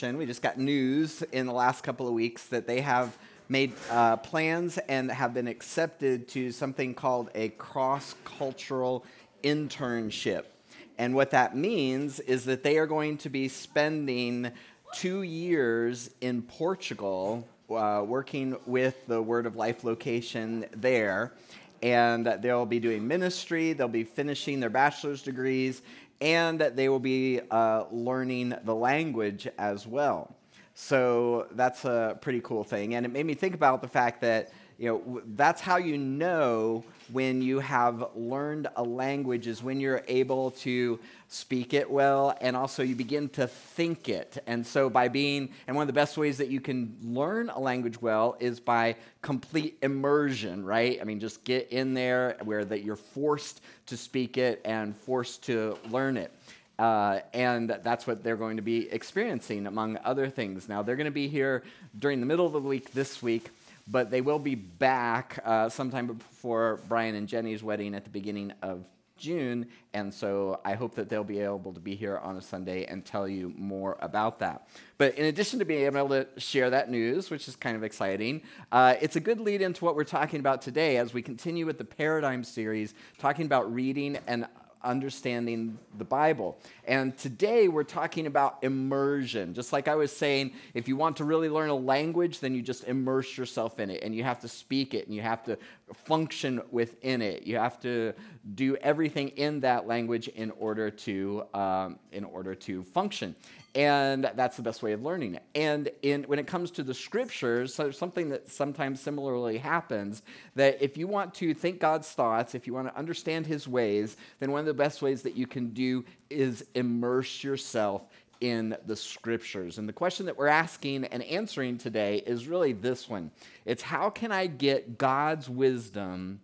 We just got news in the last couple of weeks that they have made uh, plans and have been accepted to something called a cross cultural internship. And what that means is that they are going to be spending two years in Portugal uh, working with the Word of Life location there. And they'll be doing ministry, they'll be finishing their bachelor's degrees, and they will be uh, learning the language as well. So that's a pretty cool thing. And it made me think about the fact that you know that's how you know when you have learned a language is when you're able to speak it well and also you begin to think it. And so by being and one of the best ways that you can learn a language well is by complete immersion right? I mean just get in there where that you're forced to speak it and forced to learn it. Uh, and that's what they're going to be experiencing, among other things. Now, they're going to be here during the middle of the week this week but they will be back uh, sometime before Brian and Jenny's wedding at the beginning of June, and so I hope that they'll be able to be here on a Sunday and tell you more about that. But in addition to being able to share that news, which is kind of exciting, uh, it's a good lead into what we're talking about today as we continue with the Paradigm series, talking about reading and understanding the Bible. And today we're talking about immersion. Just like I was saying, if you want to really learn a language, then you just immerse yourself in it and you have to speak it and you have to function within it. You have to do everything in that language in order to, um, in order to function and that's the best way of learning it. And in, when it comes to the scriptures, so something that sometimes similarly happens that if you want to think God's thoughts, if you want to understand His ways, then one of the best ways that you can do is immerse yourself in the scriptures. And the question that we're asking and answering today is really this one it's how can I get God's wisdom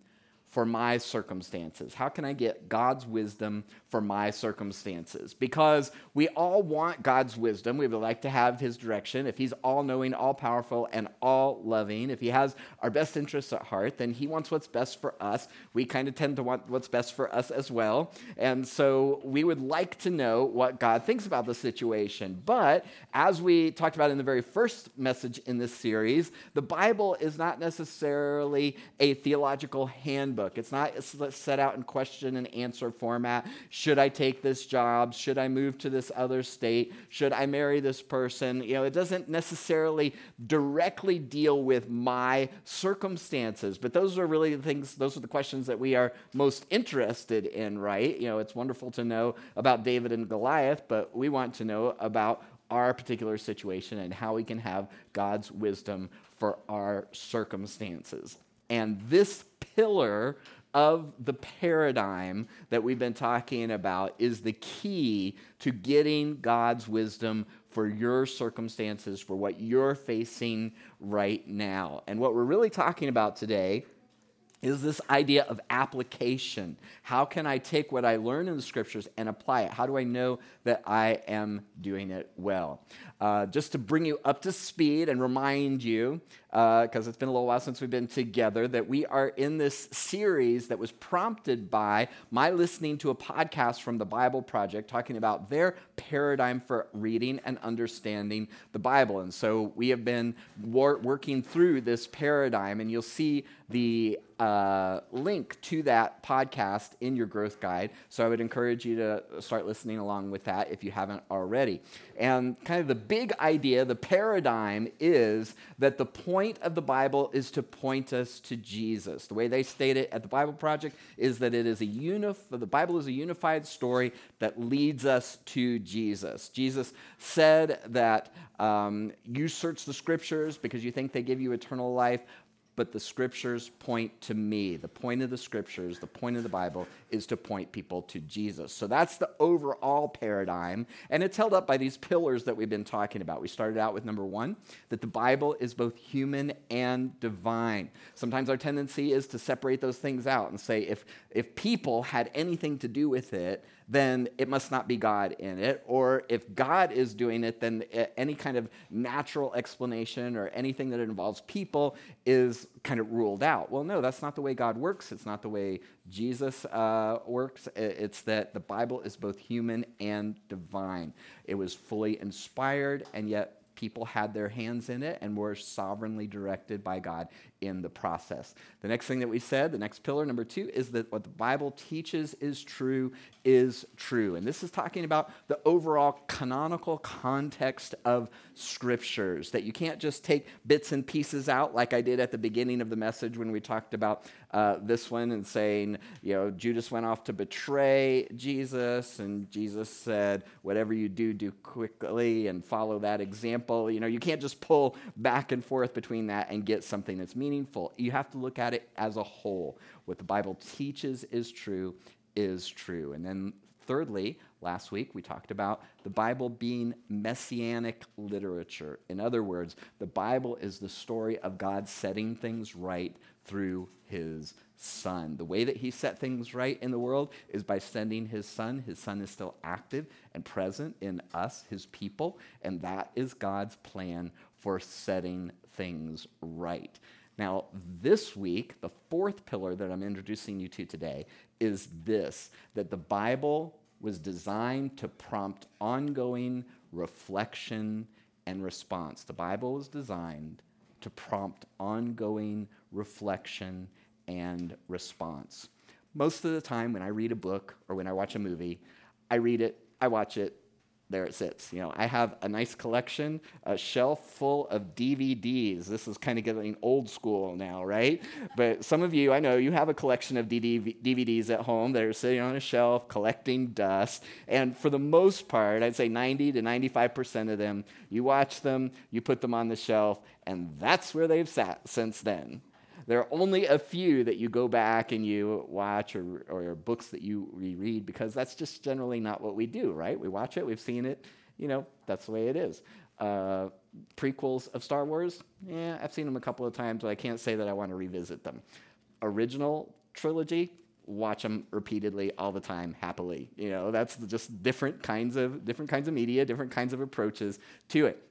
for my circumstances? How can I get God's wisdom for my circumstances? Because we all want God's wisdom. We would like to have His direction. If He's all knowing, all powerful, and all loving, if He has our best interests at heart, then He wants what's best for us. We kind of tend to want what's best for us as well. And so we would like to know what God thinks about the situation. But as we talked about in the very first message in this series, the Bible is not necessarily a theological handbook. It's not set out in question and answer format. Should I take this job? Should I move to this other state? Should I marry this person? You know, it doesn't necessarily directly deal with my circumstances, but those are really the things, those are the questions that we are most interested in, right? You know, it's wonderful to know about David and Goliath, but we want to know about our particular situation and how we can have God's wisdom for our circumstances. And this pillar of the paradigm that we've been talking about is the key to getting God's wisdom for your circumstances, for what you're facing right now. And what we're really talking about today is this idea of application. How can I take what I learn in the scriptures and apply it? How do I know that I am doing it well? Uh, just to bring you up to speed and remind you, because uh, it's been a little while since we've been together, that we are in this series that was prompted by my listening to a podcast from the Bible Project talking about their paradigm for reading and understanding the Bible. And so we have been wor- working through this paradigm, and you'll see the link to that podcast in your growth guide. So I would encourage you to start listening along with that if you haven't already. And kind of the big idea, the paradigm is that the point of the Bible is to point us to Jesus. The way they state it at the Bible Project is that it is a unif- the Bible is a unified story that leads us to Jesus. Jesus said that um, you search the scriptures because you think they give you eternal life, but the scriptures point to me. The point of the scriptures, the point of the Bible is to point people to Jesus. So that's the overall paradigm. And it's held up by these pillars that we've been talking about. We started out with number one, that the Bible is both human and divine. Sometimes our tendency is to separate those things out and say if, if people had anything to do with it, then it must not be God in it. Or if God is doing it, then any kind of natural explanation or anything that involves people is kind of ruled out. Well, no, that's not the way God works. It's not the way Jesus uh, works. It's that the Bible is both human and divine. It was fully inspired, and yet people had their hands in it and were sovereignly directed by God in the process. The next thing that we said, the next pillar, number two, is that what the Bible teaches is true, is true. And this is talking about the overall canonical context of scriptures, that you can't just take bits and pieces out like I did at the beginning of the message when we talked about uh, this one and saying, you know, Judas went off to betray Jesus, and Jesus said, whatever you do, do quickly and follow that example. You know, you can't just pull back and forth between that and get something that's meaningful meaningful. You have to look at it as a whole. What the Bible teaches is true, is true. And then, thirdly, last week we talked about the Bible being messianic literature. In other words, the Bible is the story of God setting things right through his son. The way that he set things right in the world is by sending his son. His son is still active and present in us, his people, and that is God's plan for setting things right. Now, this week, the fourth pillar that I'm introducing you to today is this that the Bible was designed to prompt ongoing reflection and response. The Bible was designed to prompt ongoing reflection and response. Most of the time, when I read a book or when I watch a movie, I read it, I watch it, there it sits. You know, I have a nice collection, a shelf full of DVDs. This is kind of getting old school now, right? But some of you, I know, you have a collection of DVDs at home that are sitting on a shelf collecting dust. And for the most part, I'd say 90 to 95% of them, you watch them, you put them on the shelf, and that's where they've sat since then. There are only a few that you go back and you watch or, or books that you reread because that's just generally not what we do, right? We watch it, we've seen it, you know, that's the way it is. Uh, prequels of Star Wars, yeah, I've seen them a couple of times, but I can't say that I want to revisit them. Original trilogy, watch them repeatedly all the time happily you know that's just different kinds of different kinds of media different kinds of approaches to it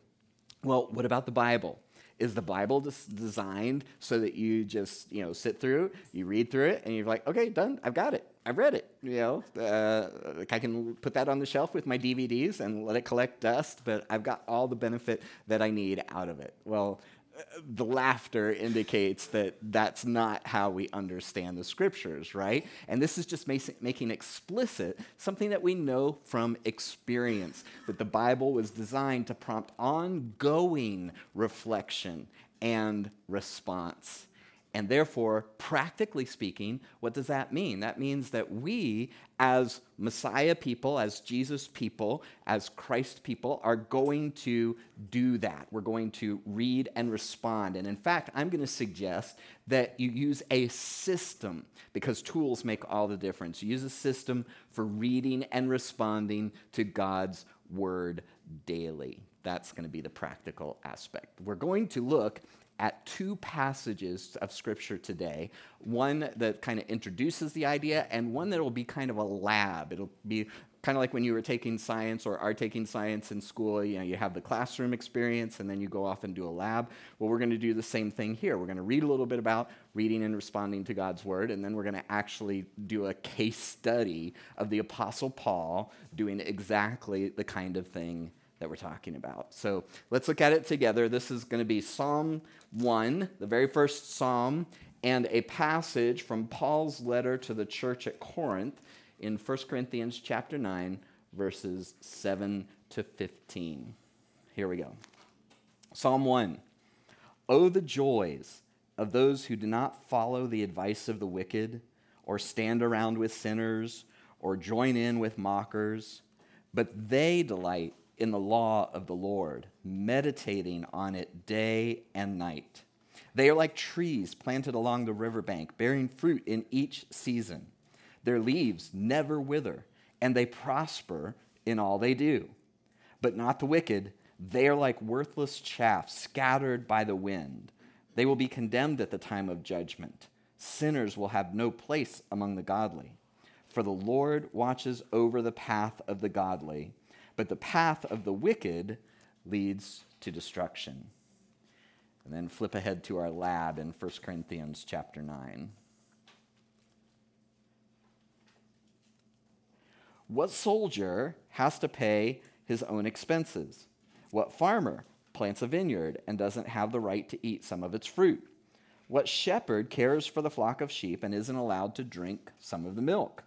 well what about the bible is the Bible designed so that you just you know sit through, you read through it, and you're like, okay, done. I've got it. I've read it. You know, uh, like I can put that on the shelf with my DVDs and let it collect dust, but I've got all the benefit that I need out of it. Well, the laughter indicates that that's not how we understand the scriptures, right? And this is just making explicit something that we know from experience that the Bible was designed to prompt ongoing reflection and response. And therefore, practically speaking, what does that mean? That means that we, as Messiah people, as Jesus people, as Christ people, are going to do that. We're going to read and respond. And in fact, I'm going to suggest that you use a system because tools make all the difference. You use a system for reading and responding to God's word daily. That's going to be the practical aspect. We're going to look at two passages of Scripture today one that kind of introduces the idea, and one that will be kind of a lab. It'll be kind of like when you were taking science or are taking science in school, you know, you have the classroom experience and then you go off and do a lab. Well, we're going to do the same thing here. We're going to read a little bit about reading and responding to God's word, and then we're going to actually do a case study of the Apostle Paul doing exactly the kind of thing that we're talking about. So let's look at it together. This is going to be Psalm 1, the very first psalm, and a passage from Paul's letter to the church at Corinth in 1 Corinthians chapter 9, verses 7 to 15. Here we go. Psalm 1 Oh, the joys of those who do not follow the advice of the wicked, or stand around with sinners, or join in with mockers, but they delight in the law of the Lord, meditating on it day and night. They are like trees planted along the riverbank, bearing fruit in each season. Their leaves never wither, and they prosper in all they do. But not the wicked. They are like worthless chaff scattered by the wind. They will be condemned at the time of judgment. Sinners will have no place among the godly. For the Lord watches over the path of the godly, but the path of the wicked leads to destruction. And then flip ahead to our lab in 1 Corinthians chapter 9. What soldier has to pay his own expenses? What farmer plants a vineyard and doesn't have the right to eat some of its fruit? What shepherd cares for the flock of sheep and isn't allowed to drink some of the milk?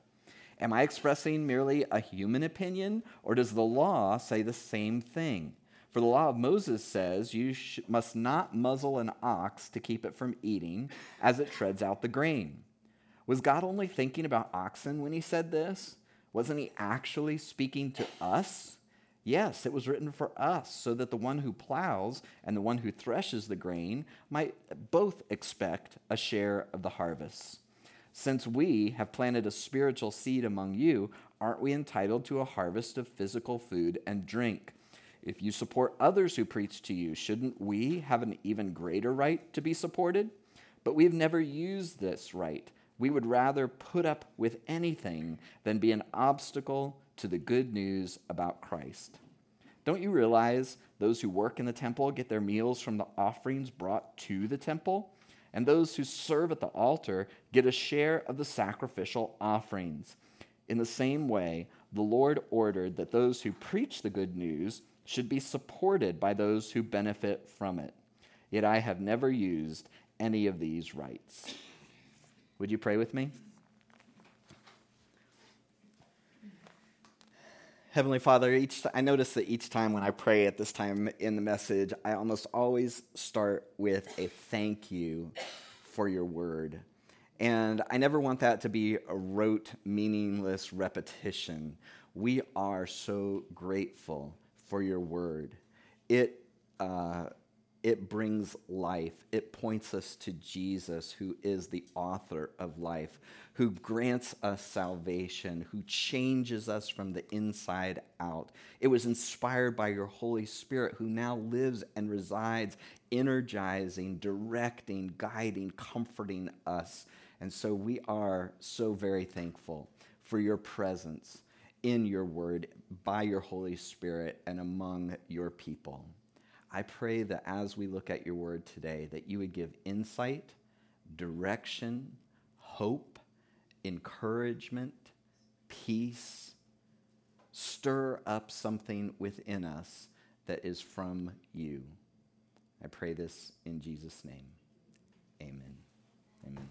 Am I expressing merely a human opinion, or does the law say the same thing? For the law of Moses says, You sh- must not muzzle an ox to keep it from eating as it treads out the grain. Was God only thinking about oxen when he said this? Wasn't he actually speaking to us? Yes, it was written for us, so that the one who plows and the one who threshes the grain might both expect a share of the harvest. Since we have planted a spiritual seed among you, aren't we entitled to a harvest of physical food and drink? If you support others who preach to you, shouldn't we have an even greater right to be supported? But we've never used this right. We would rather put up with anything than be an obstacle to the good news about Christ. Don't you realize those who work in the temple get their meals from the offerings brought to the temple? And those who serve at the altar get a share of the sacrificial offerings. In the same way, the Lord ordered that those who preach the good news should be supported by those who benefit from it. Yet I have never used any of these rights. Would you pray with me? Heavenly Father, each I notice that each time when I pray at this time in the message, I almost always start with a thank you for your word. And I never want that to be a rote, meaningless repetition. We are so grateful for your word. It uh, it brings life. It points us to Jesus, who is the author of life, who grants us salvation, who changes us from the inside out. It was inspired by your Holy Spirit, who now lives and resides, energizing, directing, guiding, comforting us. And so we are so very thankful for your presence in your word, by your Holy Spirit, and among your people. I pray that as we look at your word today, that you would give insight, direction, hope, encouragement, peace, stir up something within us that is from you. I pray this in Jesus' name. Amen. Amen.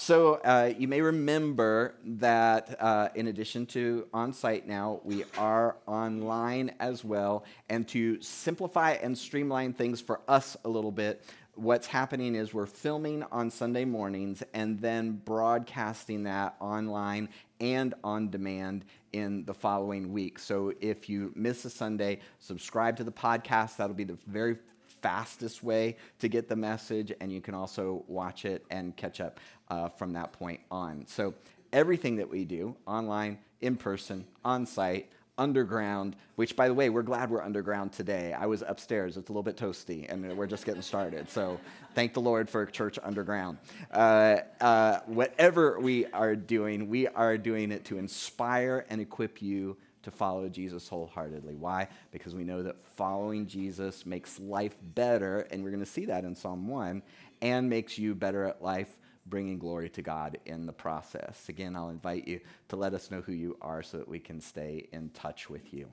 So, uh, you may remember that uh, in addition to on site now, we are online as well. And to simplify and streamline things for us a little bit, what's happening is we're filming on Sunday mornings and then broadcasting that online and on demand in the following week. So if you miss a Sunday, subscribe to the podcast. That'll be the very fastest way to get the message, and you can also watch it and catch up uh, from that point on. So, everything that we do online, in person, on site, underground, which, by the way, we're glad we're underground today. I was upstairs, it's a little bit toasty, and we're just getting started. So, thank the Lord for church underground. Uh, uh, whatever we are doing, we are doing it to inspire and equip you to follow Jesus wholeheartedly. Why? Because we know that following Jesus makes life better, and we're going to see that in Psalm 1, and makes you better at life, bringing glory to God in the process. Again, I'll invite you to let us know who you are so that we can stay in touch with you.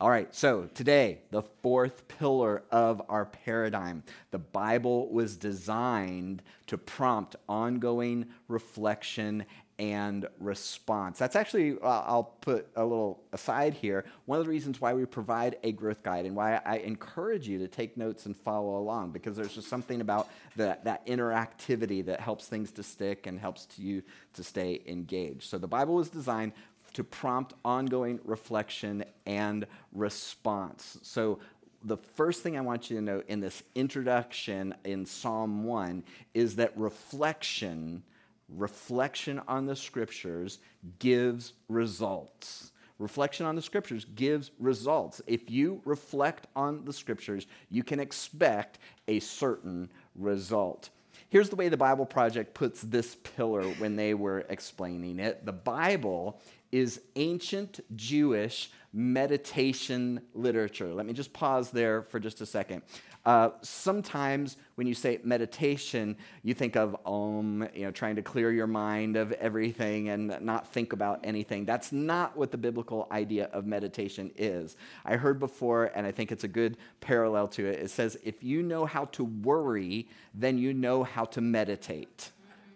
All right, so today, the fourth pillar of our paradigm. The Bible was designed to prompt ongoing reflection and response. That's actually, uh, I'll put a little aside here, one of the reasons why we provide a growth guide and why I encourage you to take notes and follow along because there's just something about the, that interactivity that helps things to stick and helps to you to stay engaged. So the Bible was designed to prompt ongoing reflection and response. So the first thing I want you to know in this introduction in Psalm 1 is that reflection reflection on the scriptures gives results. Reflection on the scriptures gives results. If you reflect on the scriptures, you can expect a certain result. Here's the way the Bible Project puts this pillar when they were explaining it the Bible is ancient Jewish meditation literature. Let me just pause there for just a second. Uh, sometimes when you say meditation, you think of um, you know, trying to clear your mind of everything and not think about anything. That's not what the biblical idea of meditation is. I heard before, and I think it's a good parallel to it. It says, if you know how to worry, then you know how to meditate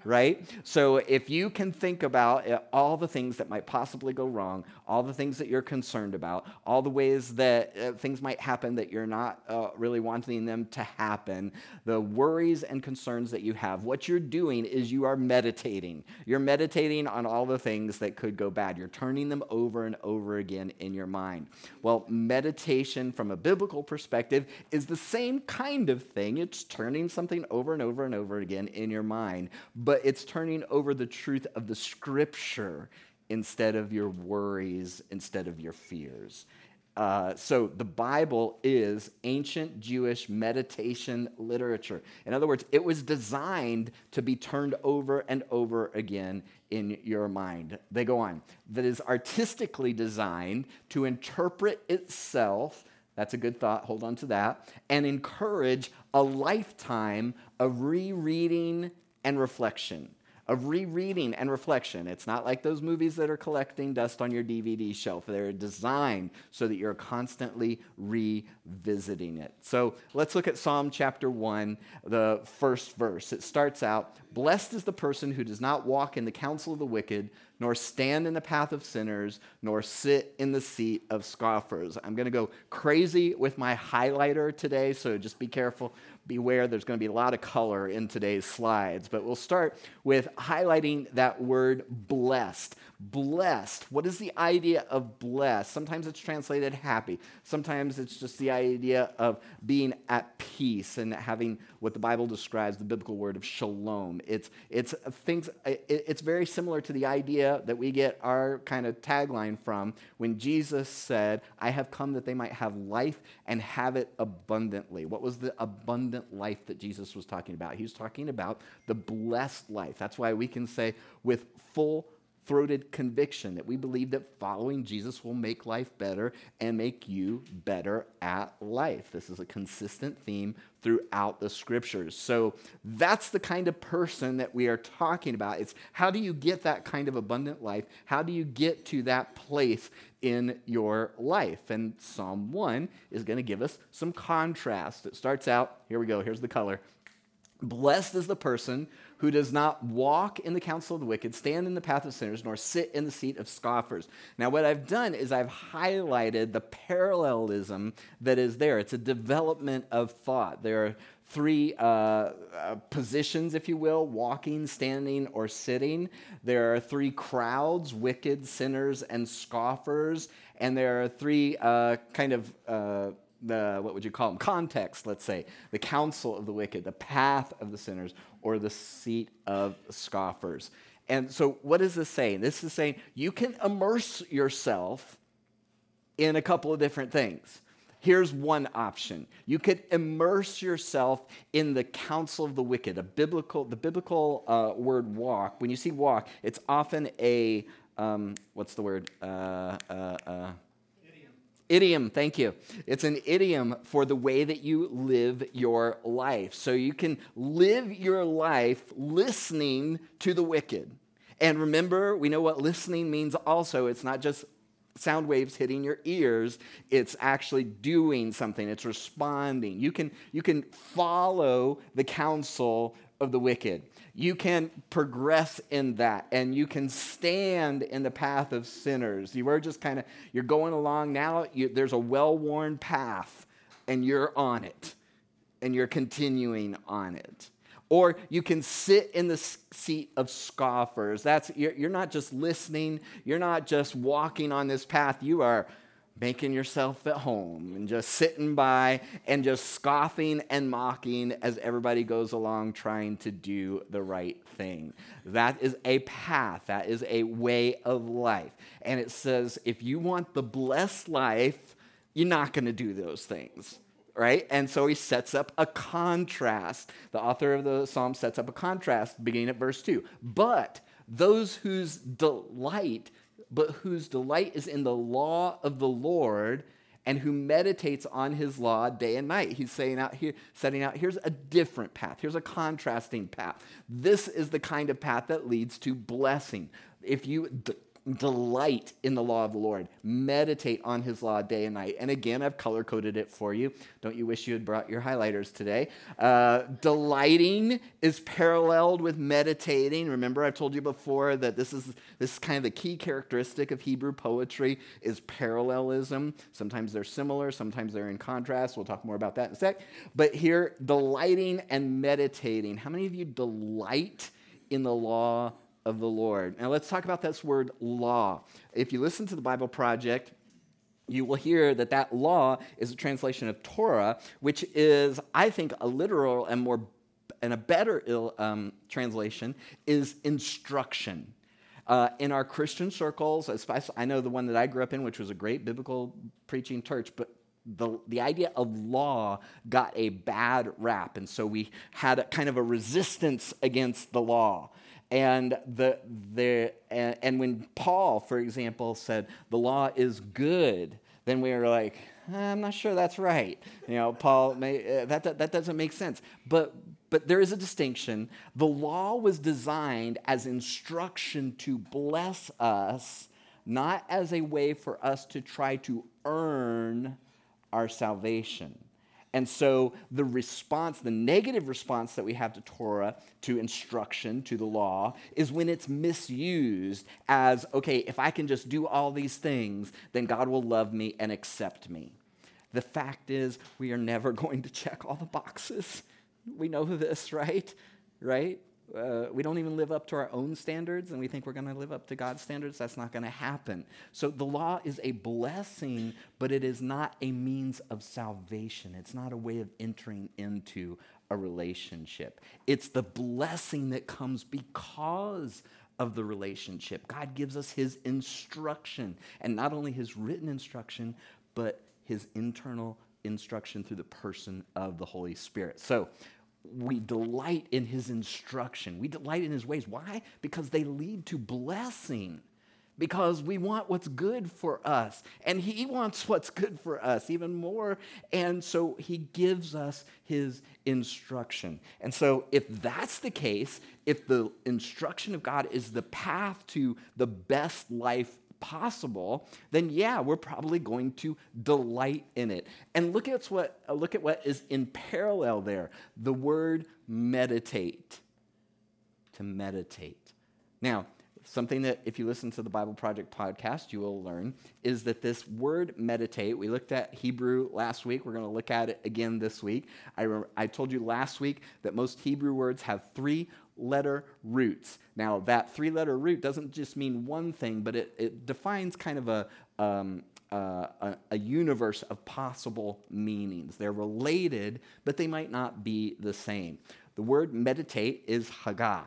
right? So if you can think about uh, all the things that might possibly go wrong, all the things that you're concerned about, all the ways that uh, things might happen that you're not uh, really wanting them to happen, the worries and concerns that you have, what you're doing is you are meditating. You're meditating on all the things that could go bad. You're turning them over and over again in your mind. Well, meditation from a biblical perspective is the same kind of thing. It's turning something over and over and over again in your mind. But but it's turning over the truth of the scripture instead of your worries, instead of your fears. Uh, so the Bible is ancient Jewish meditation literature. In other words, it was designed to be turned over and over again in your mind. They go on. That is artistically designed to interpret itself. That's a good thought. Hold on to that. And encourage a lifetime of rereading and reflection, of rereading and reflection. It's not like those movies that are collecting dust on your DVD shelf. They're designed so that you're constantly revisiting it. So let's look at Psalm chapter 1, the first verse. It starts out Blessed is the person who does not walk in the counsel of the wicked, nor stand in the path of sinners, nor sit in the seat of scoffers. I'm going to go crazy with my highlighter today, so just be careful beware there's going to be a lot of color in today's slides, but we'll start with highlighting that word blessed. Blessed. What is the idea of blessed? Sometimes it's translated happy. Sometimes it's just the idea of being at peace and having what the Bible describes the biblical word of shalom. It's it's things it's very similar to the idea that we get our kind of tagline from when Jesus said, "I have come that they might have life and have it abundantly." What was the abundant life that Jesus was talking about? He was talking about the blessed life. That's why we can say with full throated conviction that we believe that following Jesus will make life better and make you better at life. This is a consistent theme throughout the scriptures. So that's the kind of person that we are talking about. It's how do you get that kind of abundant life? How do you get to that place in your life? And Psalm 1 is going to give us some contrast. It starts out, here we go, here's the color. Blessed is the person who does not walk in the counsel of the wicked, stand in the path of sinners, nor sit in the seat of scoffers. Now, what I've done is I've highlighted the parallelism that is there. It's a development of thought. There are three uh, uh, positions, if you will walking, standing, or sitting. There are three crowds wicked, sinners, and scoffers. And there are three uh, kind of uh, the what would you call them context let's say the counsel of the wicked the path of the sinners or the seat of scoffers. And so what is this saying? This is saying you can immerse yourself in a couple of different things. Here's one option. You could immerse yourself in the counsel of the wicked a biblical the biblical uh, word walk. When you see walk it's often a um, what's the word? Uh, uh, uh Idiom, thank you. It's an idiom for the way that you live your life. So you can live your life listening to the wicked. And remember, we know what listening means also. It's not just sound waves hitting your ears it's actually doing something it's responding you can you can follow the counsel of the wicked you can progress in that and you can stand in the path of sinners. You were just kind of, you're going along now, you, there's a well worn path and you're on it and you're continuing on it. Or you can sit in the seat of scoffers. That's, you're, you're not just listening, you're not just walking on this path, you are making yourself at home and just sitting by and just scoffing and mocking as everybody goes along trying to do the right thing. That is a path, that is a way of life. And it says if you want the blessed life, you're not going to do those things. right? And so he sets up a contrast. The author of the psalm sets up a contrast beginning at verse 2. But those whose delight, but whose delight is in the law of the Lord, and who meditates on his law day and night. He's saying out here, setting out, here's a different path. Here's a contrasting path. This is the kind of path that leads to blessing. If you delight in the law of the Lord. Meditate on his law day and night. And again, I've color coded it for you. Don't you wish you had brought your highlighters today? Uh, delighting is paralleled with meditating. Remember, I've told you before that this is, this is kind of the key characteristic of Hebrew poetry is parallelism. Sometimes they're similar, sometimes they're in contrast. We'll talk more about that in a sec. But here, delighting and meditating. How many of you delight in the law of the Lord. Now let's talk about this word law. If you listen to the Bible Project, you will hear that that law is a translation of Torah, which is, I think, a literal and more and a better um, translation is instruction. Uh, in our Christian circles, especially, I know the one that I grew up in, which was a great biblical preaching church, but the, the idea of law got a bad rap. And so we had a, kind of a resistance against the law. And, the, the, and, and when Paul, for example, said the law is good, then we were like, I'm not sure that's right. You know, Paul, may, uh, that, that, that doesn't make sense. But, but there is a distinction. The law was designed as instruction to bless us, not as a way for us to try to earn our salvation. And so the response, the negative response that we have to Torah, to instruction, to the law, is when it's misused as, okay, if I can just do all these things, then God will love me and accept me. The fact is, we are never going to check all the boxes. We know this, right? Right? Uh, we don't even live up to our own standards and we think we're going to live up to God's standards. That's not going to happen. So the law is a blessing, but it is not a means of salvation. It's not a way of entering into a relationship. It's the blessing that comes because of the relationship. God gives us his instruction, and not only his written instruction, but his internal instruction through the person of the Holy Spirit. So, we delight in his instruction. We delight in his ways. Why? Because they lead to blessing. Because we want what's good for us. And he wants what's good for us even more. And so he gives us his instruction. And so, if that's the case, if the instruction of God is the path to the best life possible, then yeah, we're probably going to delight in it. And look at what uh, look at what is in parallel there. The word meditate. To meditate. Now, something that if you listen to the Bible Project podcast, you will learn is that this word meditate, we looked at Hebrew last week. We're going to look at it again this week. I, I told you last week that most Hebrew words have three letter roots. Now, that three letter root doesn't just mean one thing, but it, it defines kind of a, um, uh, a, a, universe of possible meanings. They're related, but they might not be the same. The word meditate is haggah.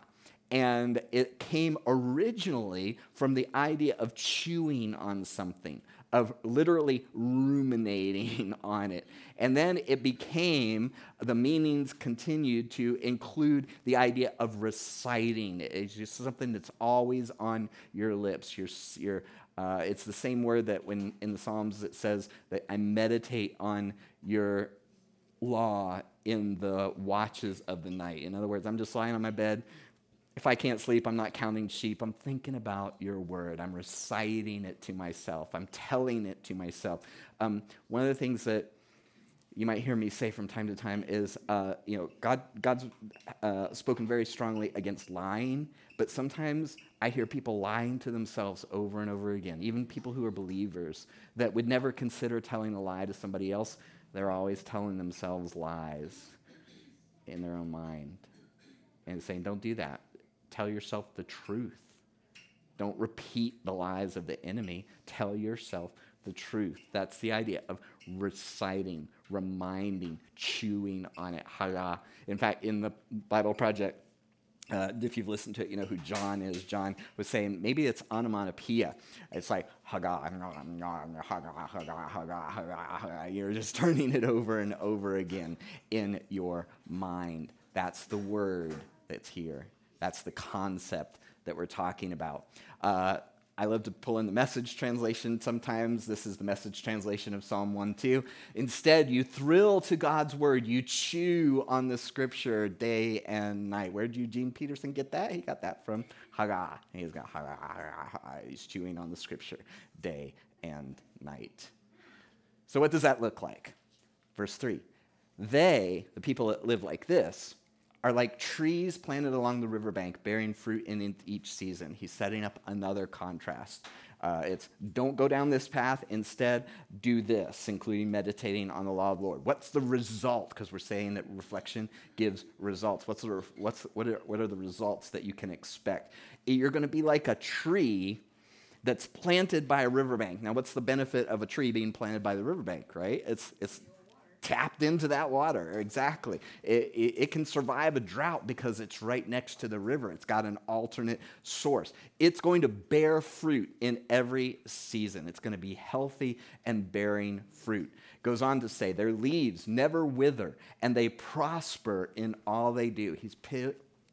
And it came originally from the idea of chewing on something, of literally ruminating on it. And then it became, the meanings continued to include the idea of reciting. It's just something that's always on your lips. Your, your, uh, it's the same word that when in the Psalms it says that I meditate on your law in the watches of the night. In other words, I'm just lying on my bed if I can't sleep, I'm not counting sheep. I'm thinking about your word. I'm reciting it to myself. I'm telling it to myself. Um, one of the things that you might hear me say from time to time is, uh, you know, God, God's uh, spoken very strongly against lying, but sometimes I hear people lying to themselves over and over again, even people who are believers that would never consider telling a lie to somebody else. They're always telling themselves lies in their own mind and saying, don't do that tell yourself the truth. Don't repeat the lies of the enemy. Tell yourself the truth. That's the idea of reciting, reminding, chewing on it. In fact, in the Bible Project uh, if you've listened to it, you know who John is. John was saying maybe it's onomatopoeia. It's like haga, haga, haga, haga, you're just turning it over and over again in your mind. That's the word that's here. That's the concept that we're talking about. Uh, I love to pull in the message translation sometimes. This is the message translation of Psalm 1 2. Instead, you thrill to God's word. You chew on the scripture day and night. Where did Eugene Peterson get that? He got that from Haggah. He's got Haggah. He's chewing on the scripture day and night. So, what does that look like? Verse 3 They, the people that live like this, are like trees planted along the riverbank, bearing fruit in each season. He's setting up another contrast. Uh, it's don't go down this path, instead, do this, including meditating on the law of the Lord. What's the result? Because we're saying that reflection gives results. What's the, what's, what, are, what are the results that you can expect? You're going to be like a tree that's planted by a riverbank. Now, what's the benefit of a tree being planted by the riverbank, right? It's, it's tapped into that water. Exactly. It, it, it, can survive a drought because it's right next to the river. It's got an alternate source. It's going to bear fruit in every season. It's going to be healthy and bearing fruit. Goes on to say, their leaves never wither and they prosper in all they do. He's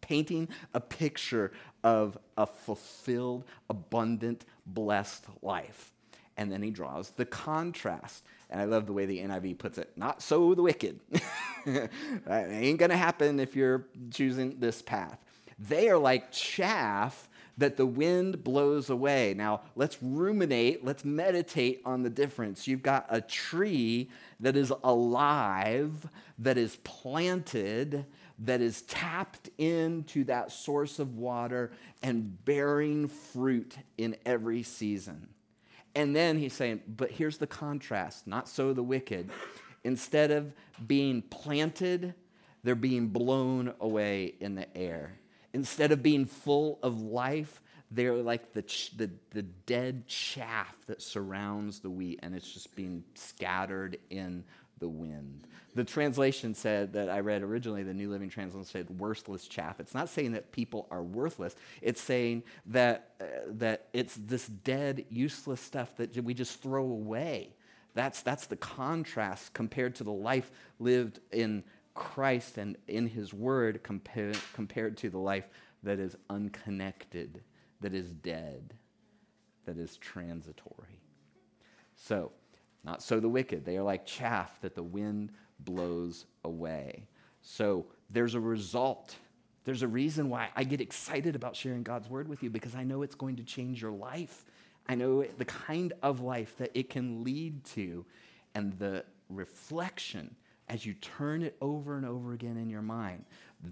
painting a picture of a fulfilled, abundant, blessed life. And then he draws the contrast and I love the way the NIV puts it not so the wicked. it ain't going to happen if you're choosing this path. They are like chaff that the wind blows away. Now, let's ruminate, let's meditate on the difference. You've got a tree that is alive, that is planted, that is tapped into that source of water and bearing fruit in every season. And then he's saying, but here's the contrast not so the wicked. Instead of being planted, they're being blown away in the air. Instead of being full of life, they're like the, the, the dead chaff that surrounds the wheat, and it's just being scattered in the wind. The translation said that I read originally, the New Living Translation said worthless chaff. It's not saying that people are worthless. It's saying that, uh, that it's this dead, useless stuff that we just throw away. That's, that's the contrast compared to the life lived in Christ and in His Word compared, compared to the life that is unconnected, that is dead, that is transitory. So, not so the wicked. They are like chaff that the wind blows away. So there's a result. There's a reason why I get excited about sharing God's word with you because I know it's going to change your life. I know the kind of life that it can lead to and the reflection as you turn it over and over again in your mind.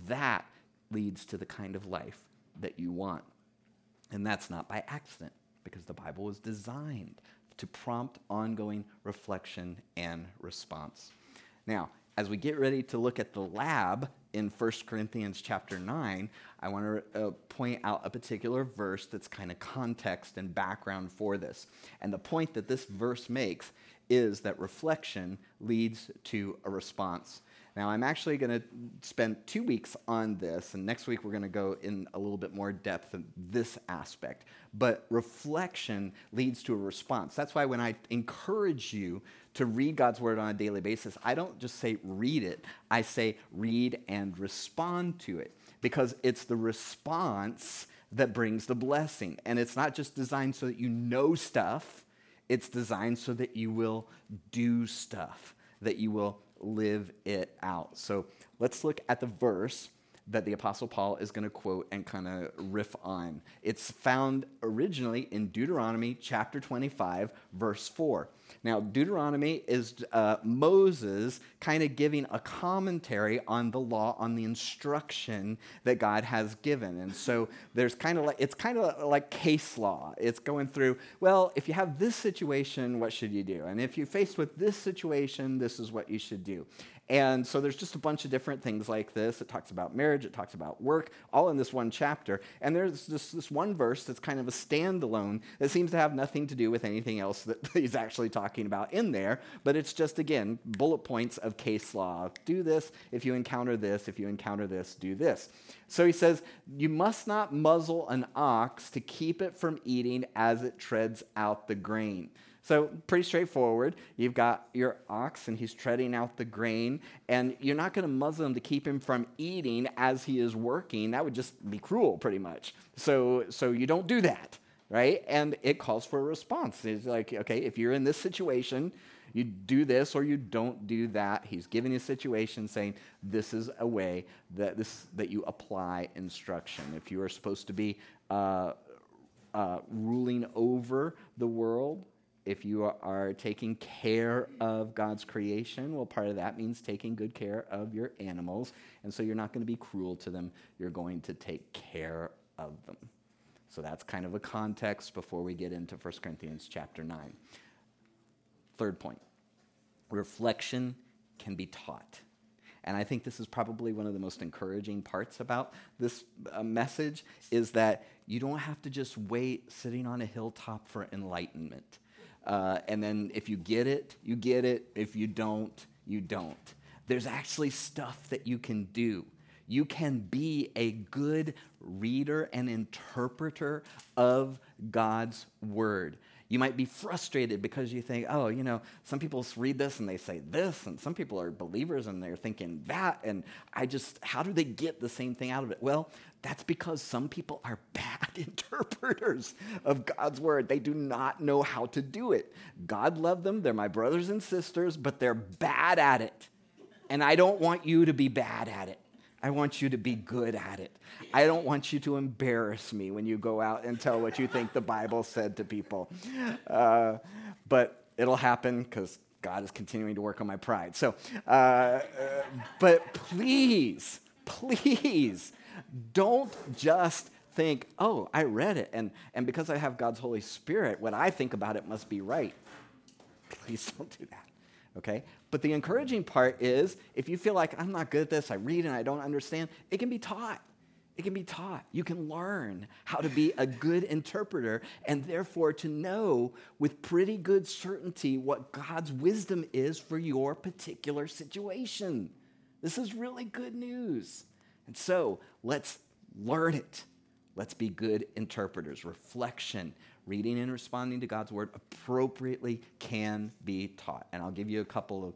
That leads to the kind of life that you want. And that's not by accident because the Bible was designed to prompt ongoing reflection and response. Now, as we get ready to look at the lab in 1 Corinthians chapter 9, I want to uh, point out a particular verse that's kind of context and background for this. And the point that this verse makes is that reflection leads to a response. Now, I'm actually going to spend two weeks on this, and next week we're going to go in a little bit more depth of this aspect. But reflection leads to a response. That's why when I encourage you to read God's word on a daily basis, I don't just say read it, I say read and respond to it because it's the response that brings the blessing. And it's not just designed so that you know stuff, it's designed so that you will do stuff, that you will live it out. So let's look at the verse that the Apostle Paul is going to quote and kind of riff on. It's found originally in Deuteronomy chapter 25, verse 4. Now, Deuteronomy is uh, Moses kind of giving a commentary on the law, on the instruction that God has given. And so there's kind of like, it's kind of like case law. It's going through, well, if you have this situation, what should you do? And if you're faced with this situation, this is what you should do. And so there's just a bunch of different things like this. It talks about marriage, it talks about work, all in this one chapter. And there's this, one verse that's kind of a standalone that seems to have nothing to do with anything else that he's actually talking about in there. But it's just, again, bullet points of case law. Do this if you encounter this, if you encounter this, do this. So he says, You must not muzzle an ox to keep it from eating as it treads out the grain. So, pretty straightforward. You've got your ox, and he's treading out the grain, and you're not going to muzzle him to keep him from eating as he is working. That would just be cruel, pretty much. So, so you don't do that, right? And it calls for a response. It's like, okay, if you're in this situation, you do this or you don't do that. He's giving a situation saying this is a way that this that you apply instruction. If you are supposed to be uh, uh, ruling over the world, if you are taking care of God's creation, well, part of that means taking good care of your animals. And so you're not going to be cruel to them, you're going to take care of them. So that's kind of a context before we get into 1 Corinthians chapter 9. Third point reflection can be taught. And I think this is probably one of the most encouraging parts about this uh, message is that you don't have to just wait sitting on a hilltop for enlightenment. Uh, and then if you get it, you get it. If you don't, you don't. There's actually stuff that you can do. You can be a good reader and interpreter of God's word. You might be frustrated because you think, oh, you know, some people read this and they say this, and some people are believers and they're thinking that, and I just, how do they get the same thing out of it? Well, that's because some people are bad interpreters of God's word. They do not know how to do it. God loved them, they're my brothers and sisters, but they're bad at it. And I don't want you to be bad at it. I want you to be good at it. I don't want you to embarrass me when you go out and tell what you think the Bible said to people. Uh, but it'll happen because God is continuing to work on my pride. So, uh, uh, but please, please don't just think, oh, I read it, and, and because I have God's Holy Spirit, what I think about it must be right. Please don't do that okay? But the encouraging part is if you feel like I'm not good at this, I read and I don't understand, it can be taught. It can be taught. You can learn how to be a good interpreter and therefore to know with pretty good certainty what God's wisdom is for your particular situation. This is really good news. And so let's learn it. Let's be good interpreters. Reflection, reading and responding to God's word appropriately can be taught. And I'll give you a couple of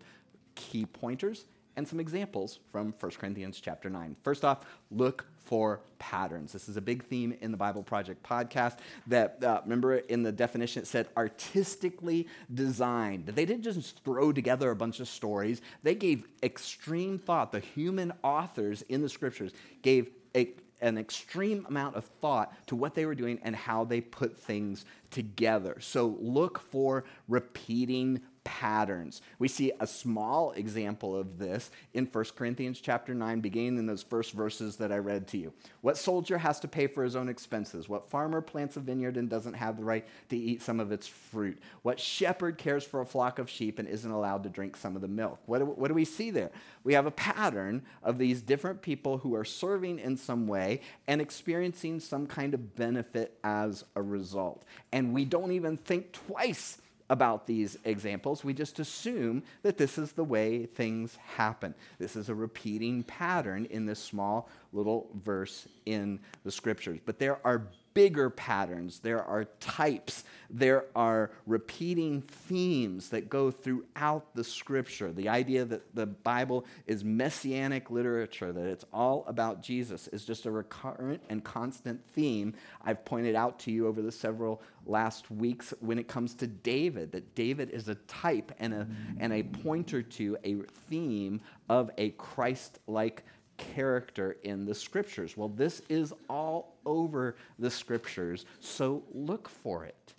key pointers and some examples from 1 Corinthians chapter 9. First off, look for patterns. This is a big theme in the Bible Project podcast that, uh, remember in the definition it said artistically designed. They didn't just throw together a bunch of stories, they gave extreme thought. The human authors in the scriptures gave a, an extreme amount of thought to what they were doing and how they put things together. So look for repeating patterns. We see a small example of this in 1 Corinthians chapter 9, beginning in those first verses that I read to you. What soldier has to pay for his own expenses? What farmer plants a vineyard and doesn't have the right to eat some of its fruit? What shepherd cares for a flock of sheep and isn't allowed to drink some of the milk? What do, what do we see there? We have a pattern of these different people who are serving in some way and experiencing some kind of benefit as a result. And we don't even think twice about these examples. We just assume that this is the way things happen. This is a repeating pattern in this small little verse in the scriptures. But there are bigger patterns, there are types, there are repeating themes that go throughout the scripture. The idea that the Bible is messianic literature, that it's all about Jesus, is just a recurrent and constant theme I've pointed out to you over the several last weeks when it comes to David, that David is a type and a, and a pointer to a theme of a Christ like character in the scriptures. Well, this is all over the scriptures, so look for it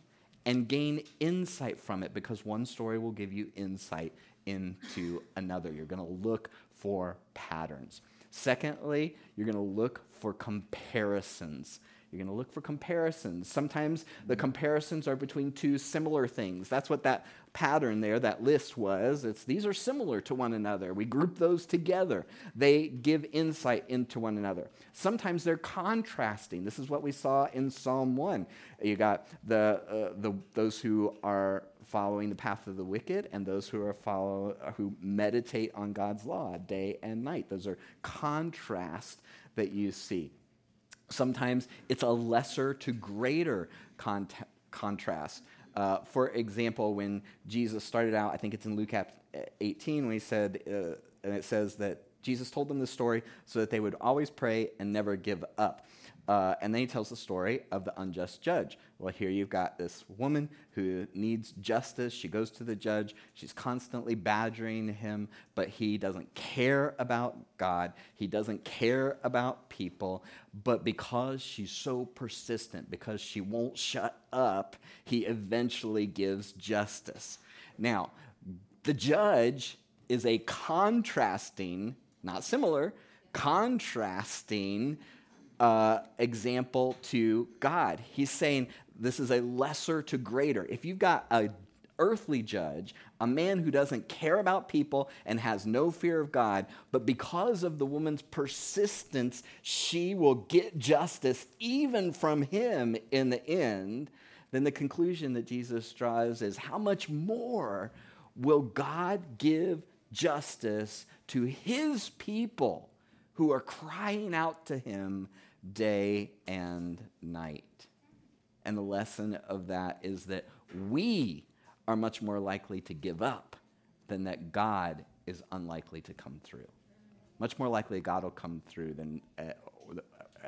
and gain insight from it because one story will give you insight into another. You're going to look for patterns. Secondly, you're going to look for comparisons. You're going to look for comparisons. Sometimes the comparisons are between two similar things. That's what that pattern there, that list was. It's these are similar to one another. We group those together. They give insight into one another. Sometimes they're contrasting. This is what we saw in Psalm 1. You got the, uh, the those who are following the path of the wicked and those who are follow who meditate on God's law day and night. Those are contrasts that you see. Sometimes it's a lesser to greater contrast. Uh, for example, when Jesus started out, I think it's in Luke 18, when he said, uh, and it says that Jesus told them this story so that they would always pray and never give up. Uh, and then he tells the story of the unjust judge. Well, here you've got this woman who needs justice. She goes to the judge. She's constantly badgering him, but he doesn't care about God. He doesn't care about people. But because she's so persistent, because she won't shut up, he eventually gives justice. Now, the judge is a contrasting, not similar, contrasting uh, example to God. He's saying this is a lesser to greater. If you've got a earthly judge, a man who doesn't care about people and has no fear of God, but because of the woman's persistence, she will get justice even from him in the end, then the conclusion that Jesus draws is how much more will God give justice to his people who are crying out to him day and night. And the lesson of that is that we are much more likely to give up than that God is unlikely to come through. Much more likely God will come through than, uh,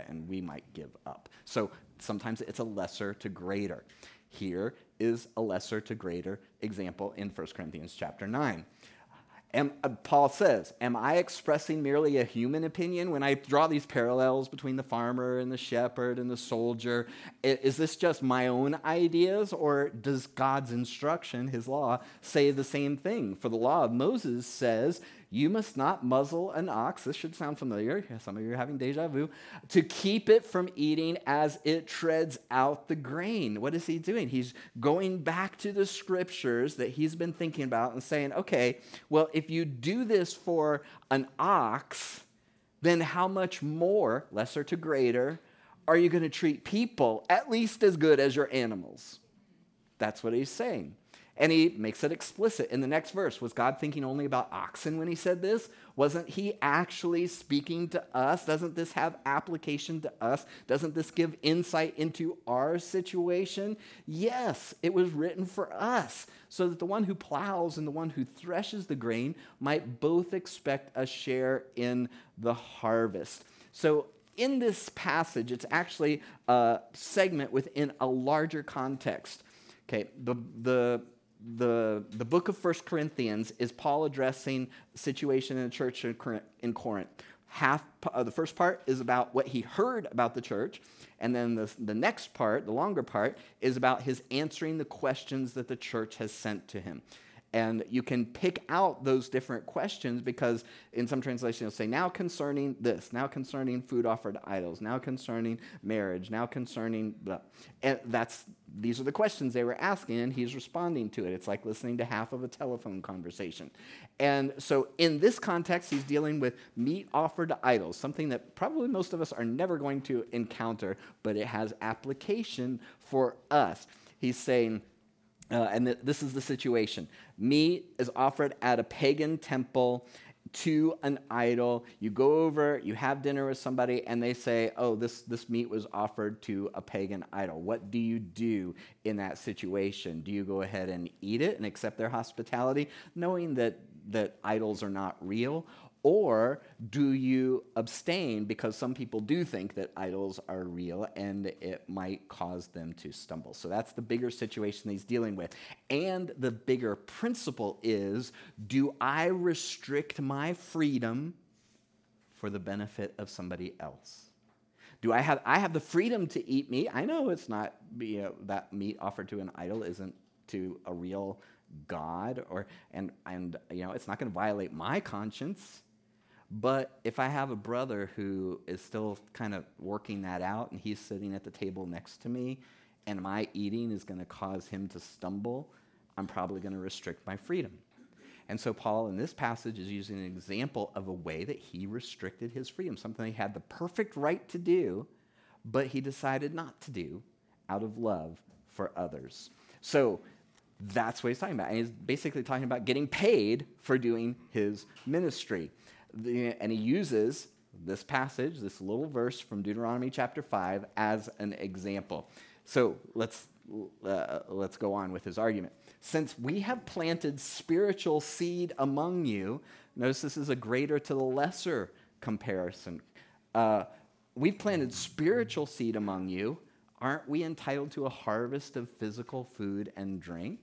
and we might give up. So sometimes it's a lesser to greater. Here is a lesser to greater example in 1 Corinthians chapter 9. Am, uh, Paul says, Am I expressing merely a human opinion when I draw these parallels between the farmer and the shepherd and the soldier? Is this just my own ideas, or does God's instruction, his law, say the same thing? For the law of Moses says, you must not muzzle an ox. This should sound familiar. Some of you are having deja vu. To keep it from eating as it treads out the grain. What is he doing? He's going back to the scriptures that he's been thinking about and saying, okay, well, if you do this for an ox, then how much more, lesser to greater, are you going to treat people at least as good as your animals? That's what he's saying. And he makes it explicit in the next verse. Was God thinking only about oxen when he said this? Wasn't he actually speaking to us? Doesn't this have application to us? Doesn't this give insight into our situation? Yes, it was written for us, so that the one who plows and the one who threshes the grain might both expect a share in the harvest. So in this passage, it's actually a segment within a larger context. Okay, the, the the, the book of First Corinthians is Paul addressing situation in the church in Corinth. Half uh, the first part is about what he heard about the church, and then the, the next part, the longer part, is about his answering the questions that the church has sent to him. And you can pick out those different questions because in some translations it'll say, now concerning this, now concerning food offered to idols, now concerning marriage, now concerning blah. And that's these are the questions they were asking, and he's responding to it. It's like listening to half of a telephone conversation. And so in this context, he's dealing with meat offered to idols, something that probably most of us are never going to encounter, but it has application for us. He's saying, uh, and th- this is the situation meat is offered at a pagan temple to an idol. You go over, you have dinner with somebody, and they say, Oh, this, this meat was offered to a pagan idol. What do you do in that situation? Do you go ahead and eat it and accept their hospitality, knowing that, that idols are not real? Or do you abstain because some people do think that idols are real and it might cause them to stumble? So that's the bigger situation he's dealing with. And the bigger principle is do I restrict my freedom for the benefit of somebody else? Do I have I have the freedom to eat meat? I know it's not you know, that meat offered to an idol isn't to a real God or and and you know it's not going to violate my conscience But if I have a brother who is still kind of working that out and he's sitting at the table next to me and my eating is going to cause him to stumble, I'm probably going to restrict my freedom. And so, Paul in this passage is using an example of a way that he restricted his freedom, something he had the perfect right to do, but he decided not to do out of love for others. So, that's what he's talking about. And he's basically talking about getting paid for doing his ministry. And he uses this passage, this little verse from Deuteronomy chapter 5, as an example. So let's, uh, let's go on with his argument. Since we have planted spiritual seed among you, notice this is a greater to the lesser comparison. Uh, we've planted spiritual seed among you. Aren't we entitled to a harvest of physical food and drink?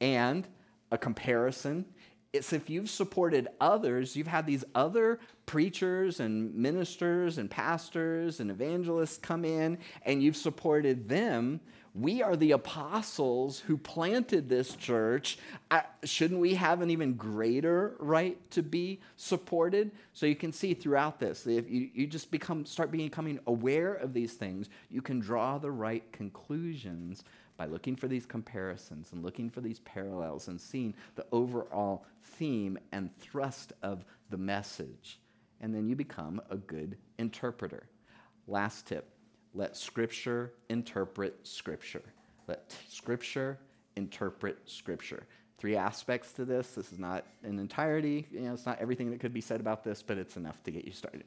And a comparison it's if you've supported others, you've had these other preachers and ministers and pastors and evangelists come in, and you've supported them. We are the apostles who planted this church. Shouldn't we have an even greater right to be supported? So you can see throughout this, if you, you just become start becoming aware of these things, you can draw the right conclusions by looking for these comparisons and looking for these parallels and seeing the overall theme and thrust of the message. And then you become a good interpreter. Last tip let Scripture interpret Scripture. Let Scripture interpret Scripture. Three aspects to this. This is not an entirety, you know, it's not everything that could be said about this, but it's enough to get you started.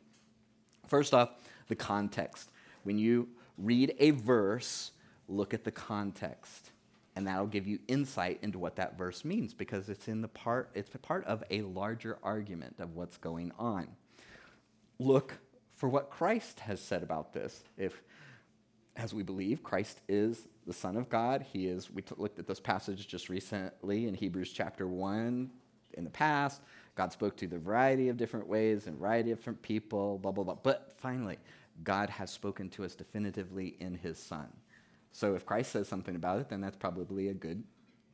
First off, the context. When you read a verse, look at the context and that'll give you insight into what that verse means because it's in the part it's part of a larger argument of what's going on. Look for what christ has said about this. If as we believe christ is the son of god he is we t- looked at this passage just recently in hebrews chapter 1 in the past god spoke to the variety of different ways and variety of different people blah blah blah. But finally god has spoken to us definitively in his son so if Christ says something about it, then that's probably a good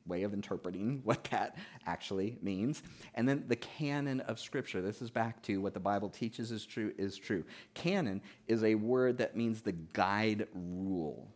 way of interpreting what that actually means. And then the canon of scripture. This is back to what the Bible teaches is true is true. Canon is a word that means the guide rule.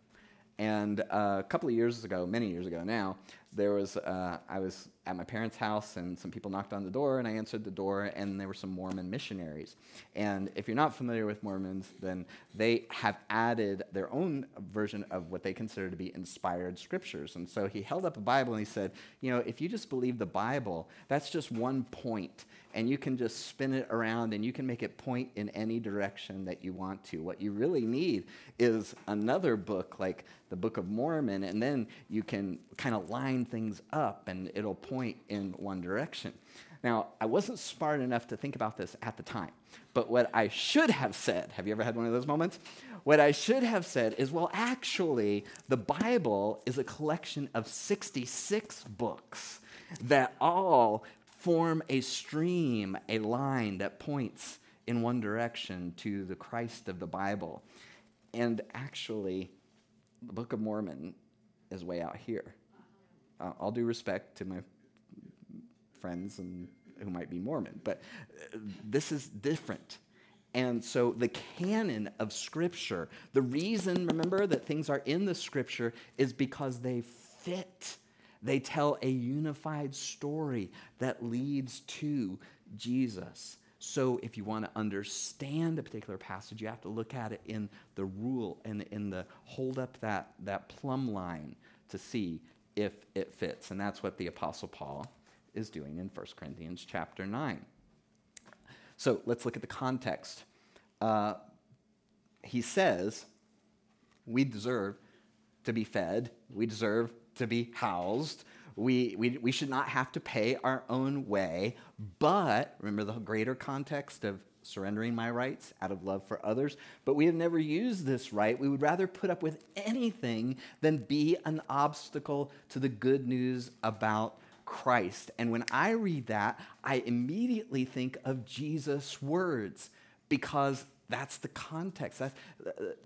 And uh, a couple of years ago, many years ago now, there was uh, I was at my parents' house and some people knocked on the door and I answered the door and there were some Mormon missionaries. And if you're not familiar with Mormons, then they have added their own version of what they consider to be inspired scriptures. And so he held up a Bible and he said, you know, if you just believe the Bible, that's just one point and you can just spin it around and you can make it point in any direction that you want to. What you really need is another book like the Book of Mormon and then you can kind of line things up and it'll point in one direction. Now, I wasn't smart enough to think about this at the time, but what I should have said have you ever had one of those moments? What I should have said is well, actually, the Bible is a collection of 66 books that all form a stream, a line that points in one direction to the Christ of the Bible. And actually, the Book of Mormon is way out here uh, all due respect to my friends and who might be Mormon, but uh, this is different. And so the canon of Scripture, the reason, remember, that things are in the Scripture is because they fit. They tell a unified story that leads to Jesus. So if you want to understand a particular passage, you have to look at it in the rule and in the hold up that, that plumb line to see if it fits. And that's what the Apostle Paul is doing in 1 Corinthians chapter 9. So let's look at the context. Uh, he says, We deserve to be fed, we deserve to be housed. We, we, we should not have to pay our own way, but remember the greater context of surrendering my rights out of love for others, but we have never used this right. We would rather put up with anything than be an obstacle to the good news about Christ. And when I read that, I immediately think of Jesus' words because That's the context. That's,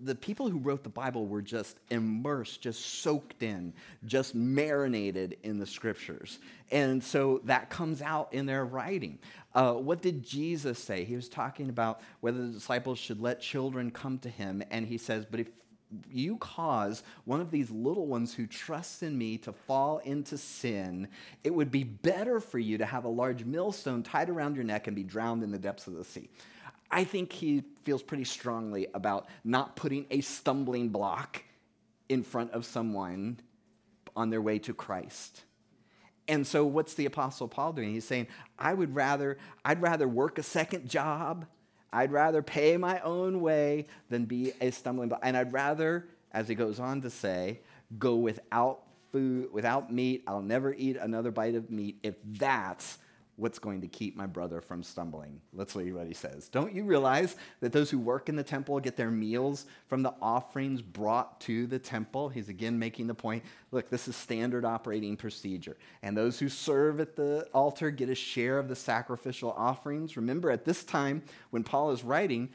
the people who wrote the Bible were just immersed, just soaked in, just marinated in the scriptures. And so that comes out in their writing. Uh, what did Jesus say? He was talking about whether the disciples should let children come to him. And he says, But if you cause one of these little ones who trusts in me to fall into sin, it would be better for you to have a large millstone tied around your neck and be drowned in the depths of the sea. I think he feels pretty strongly about not putting a stumbling block in front of someone on their way to Christ. And so what's the apostle Paul doing? He's saying, I would rather I'd rather work a second job. I'd rather pay my own way than be a stumbling block. And I'd rather, as he goes on to say, go without food, without meat. I'll never eat another bite of meat if that's what's going to keep my brother from stumbling. Let's That's what he says. Don't you realize that those who work in the temple get their meals from the offerings brought to the temple? He's again making the point look, this is standard operating procedure. And those who serve at the altar get a share of the sacrificial offerings. Remember, at this time, when Paul is writing,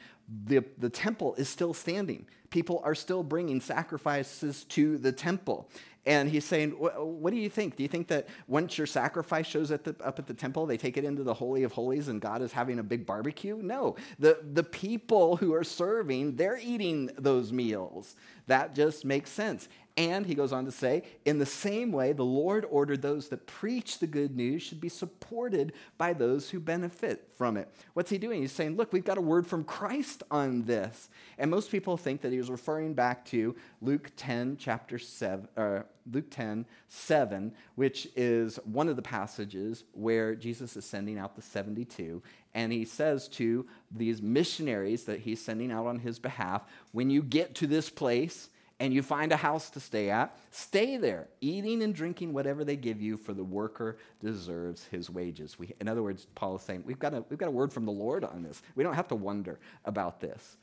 the, the temple is still standing. People are still bringing sacrifices to the temple. And he's saying, What do you think? Do you think that once your sacrifice shows at the, up at the temple, they take it into the Holy of Holies and God is having a big barbecue? No. The, the people who are serving, they're eating those meals. That just makes sense. And he goes on to say, in the same way, the Lord ordered those that preach the good news should be supported by those who benefit from it. What's he doing? He's saying, look, we've got a word from Christ on this. And most people think that he was referring back to Luke 10, chapter 7, uh, Luke 10, 7, which is one of the passages where Jesus is sending out the 72. And he says to these missionaries that he's sending out on his behalf, when you get to this place, and you find a house to stay at, stay there, eating and drinking whatever they give you, for the worker deserves his wages. We, in other words, Paul is saying, we've got, a, we've got a word from the Lord on this. We don't have to wonder about this.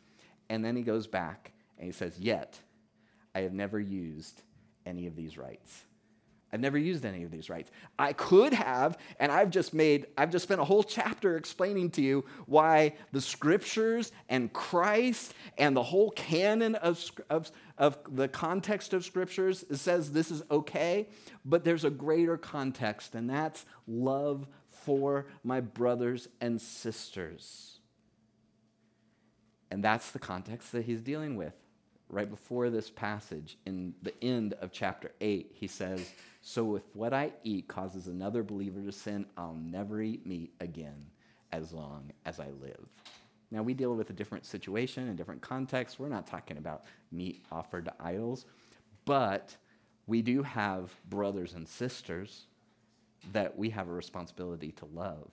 And then he goes back and he says, Yet I have never used any of these rights. I've never used any of these rights. I could have, and I've just made, I've just spent a whole chapter explaining to you why the scriptures and Christ and the whole canon of, of, of the context of scriptures says this is okay, but there's a greater context, and that's love for my brothers and sisters. And that's the context that he's dealing with right before this passage, in the end of chapter 8, he says, So if what I eat causes another believer to sin, I'll never eat meat again as long as I live. Now, we deal with a different situation, a different context. We're not talking about meat offered to idols, but we do have brothers and sisters that we have a responsibility to love.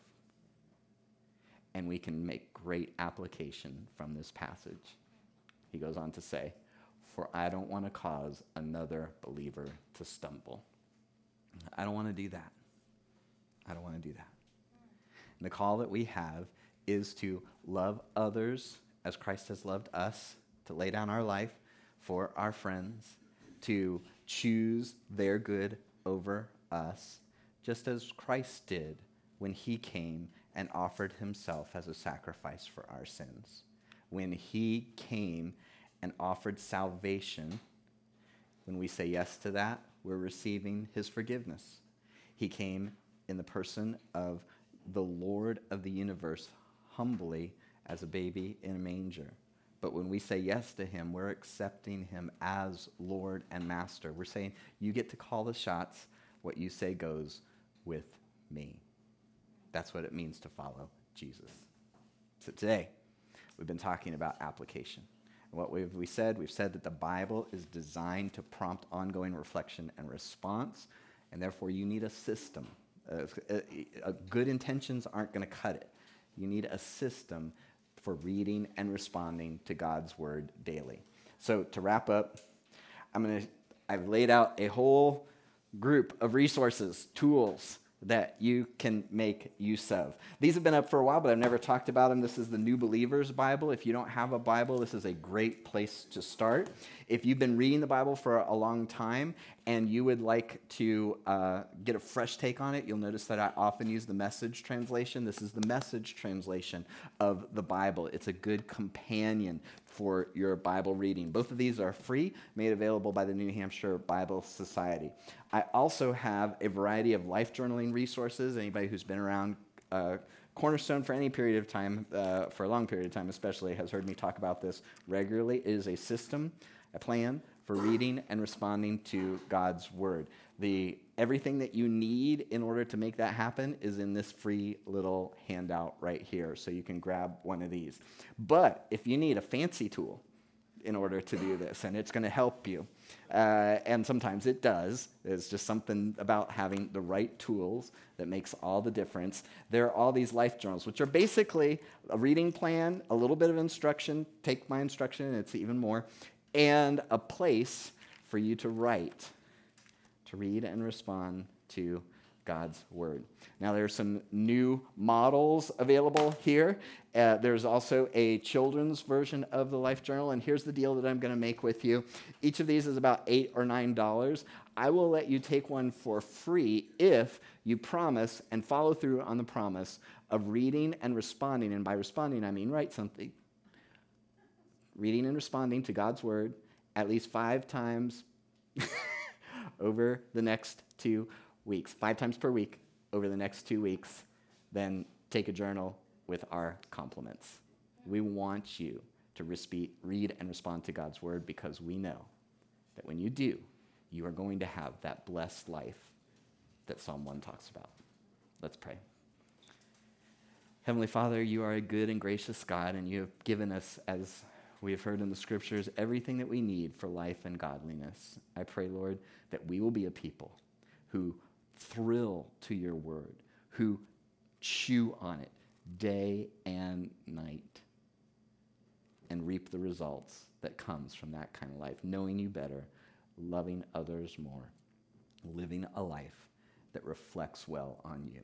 And we can make great application from this passage. He goes on to say, for I don't want to cause another believer to stumble. I don't want to do that. I don't want to do that. And the call that we have is to love others as Christ has loved us, to lay down our life for our friends, to choose their good over us, just as Christ did when he came and offered himself as a sacrifice for our sins. When he came and offered salvation, when we say yes to that, we're receiving his forgiveness. He came in the person of the Lord of the universe humbly as a baby in a manger. But when we say yes to him, we're accepting him as Lord and Master. We're saying, You get to call the shots. What you say goes with me. That's what it means to follow Jesus. So today, we've been talking about application. What we've we said, we've said that the Bible is designed to prompt ongoing reflection and response, and therefore you need a system. Uh, uh, good intentions aren't going to cut it. You need a system for reading and responding to God's word daily. So to wrap up, I'm going to I've laid out a whole group of resources, tools, that you can make use of. These have been up for a while, but I've never talked about them. This is the New Believer's Bible. If you don't have a Bible, this is a great place to start. If you've been reading the Bible for a long time and you would like to uh, get a fresh take on it, you'll notice that I often use the message translation. This is the message translation of the Bible. It's a good companion for your Bible reading. Both of these are free, made available by the New Hampshire Bible Society. I also have a variety of life journaling resources. Anybody who's been around uh, Cornerstone for any period of time, uh, for a long period of time especially, has heard me talk about this regularly. It is a system, a plan for reading and responding to God's word. The everything that you need in order to make that happen is in this free little handout right here. So you can grab one of these. But if you need a fancy tool in order to do this, and it's going to help you, uh, and sometimes it does, it's just something about having the right tools that makes all the difference. There are all these life journals, which are basically a reading plan, a little bit of instruction, take my instruction, it's even more, and a place for you to write, to read and respond to God's Word. Now, there are some new models available here. Uh, there's also a children's version of the Life Journal, and here's the deal that I'm going to make with you. Each of these is about eight or nine dollars. I will let you take one for free if you promise and follow through on the promise of reading and responding. And by responding, I mean write something. Reading and responding to God's Word at least five times over the next two weeks, five times per week over the next two weeks, then take a journal with our compliments. We want you to read and respond to God's word because we know that when you do, you are going to have that blessed life that Psalm 1 talks about. Let's pray. Heavenly Father, you are a good and gracious God, and you have given us, as we have heard in the scriptures, everything that we need for life and godliness. I pray, Lord, that we will be a people who thrill to your word, who chew on it day and night and reap the results that comes from that kind of life, knowing you better, loving others more, living a life that reflects well on you.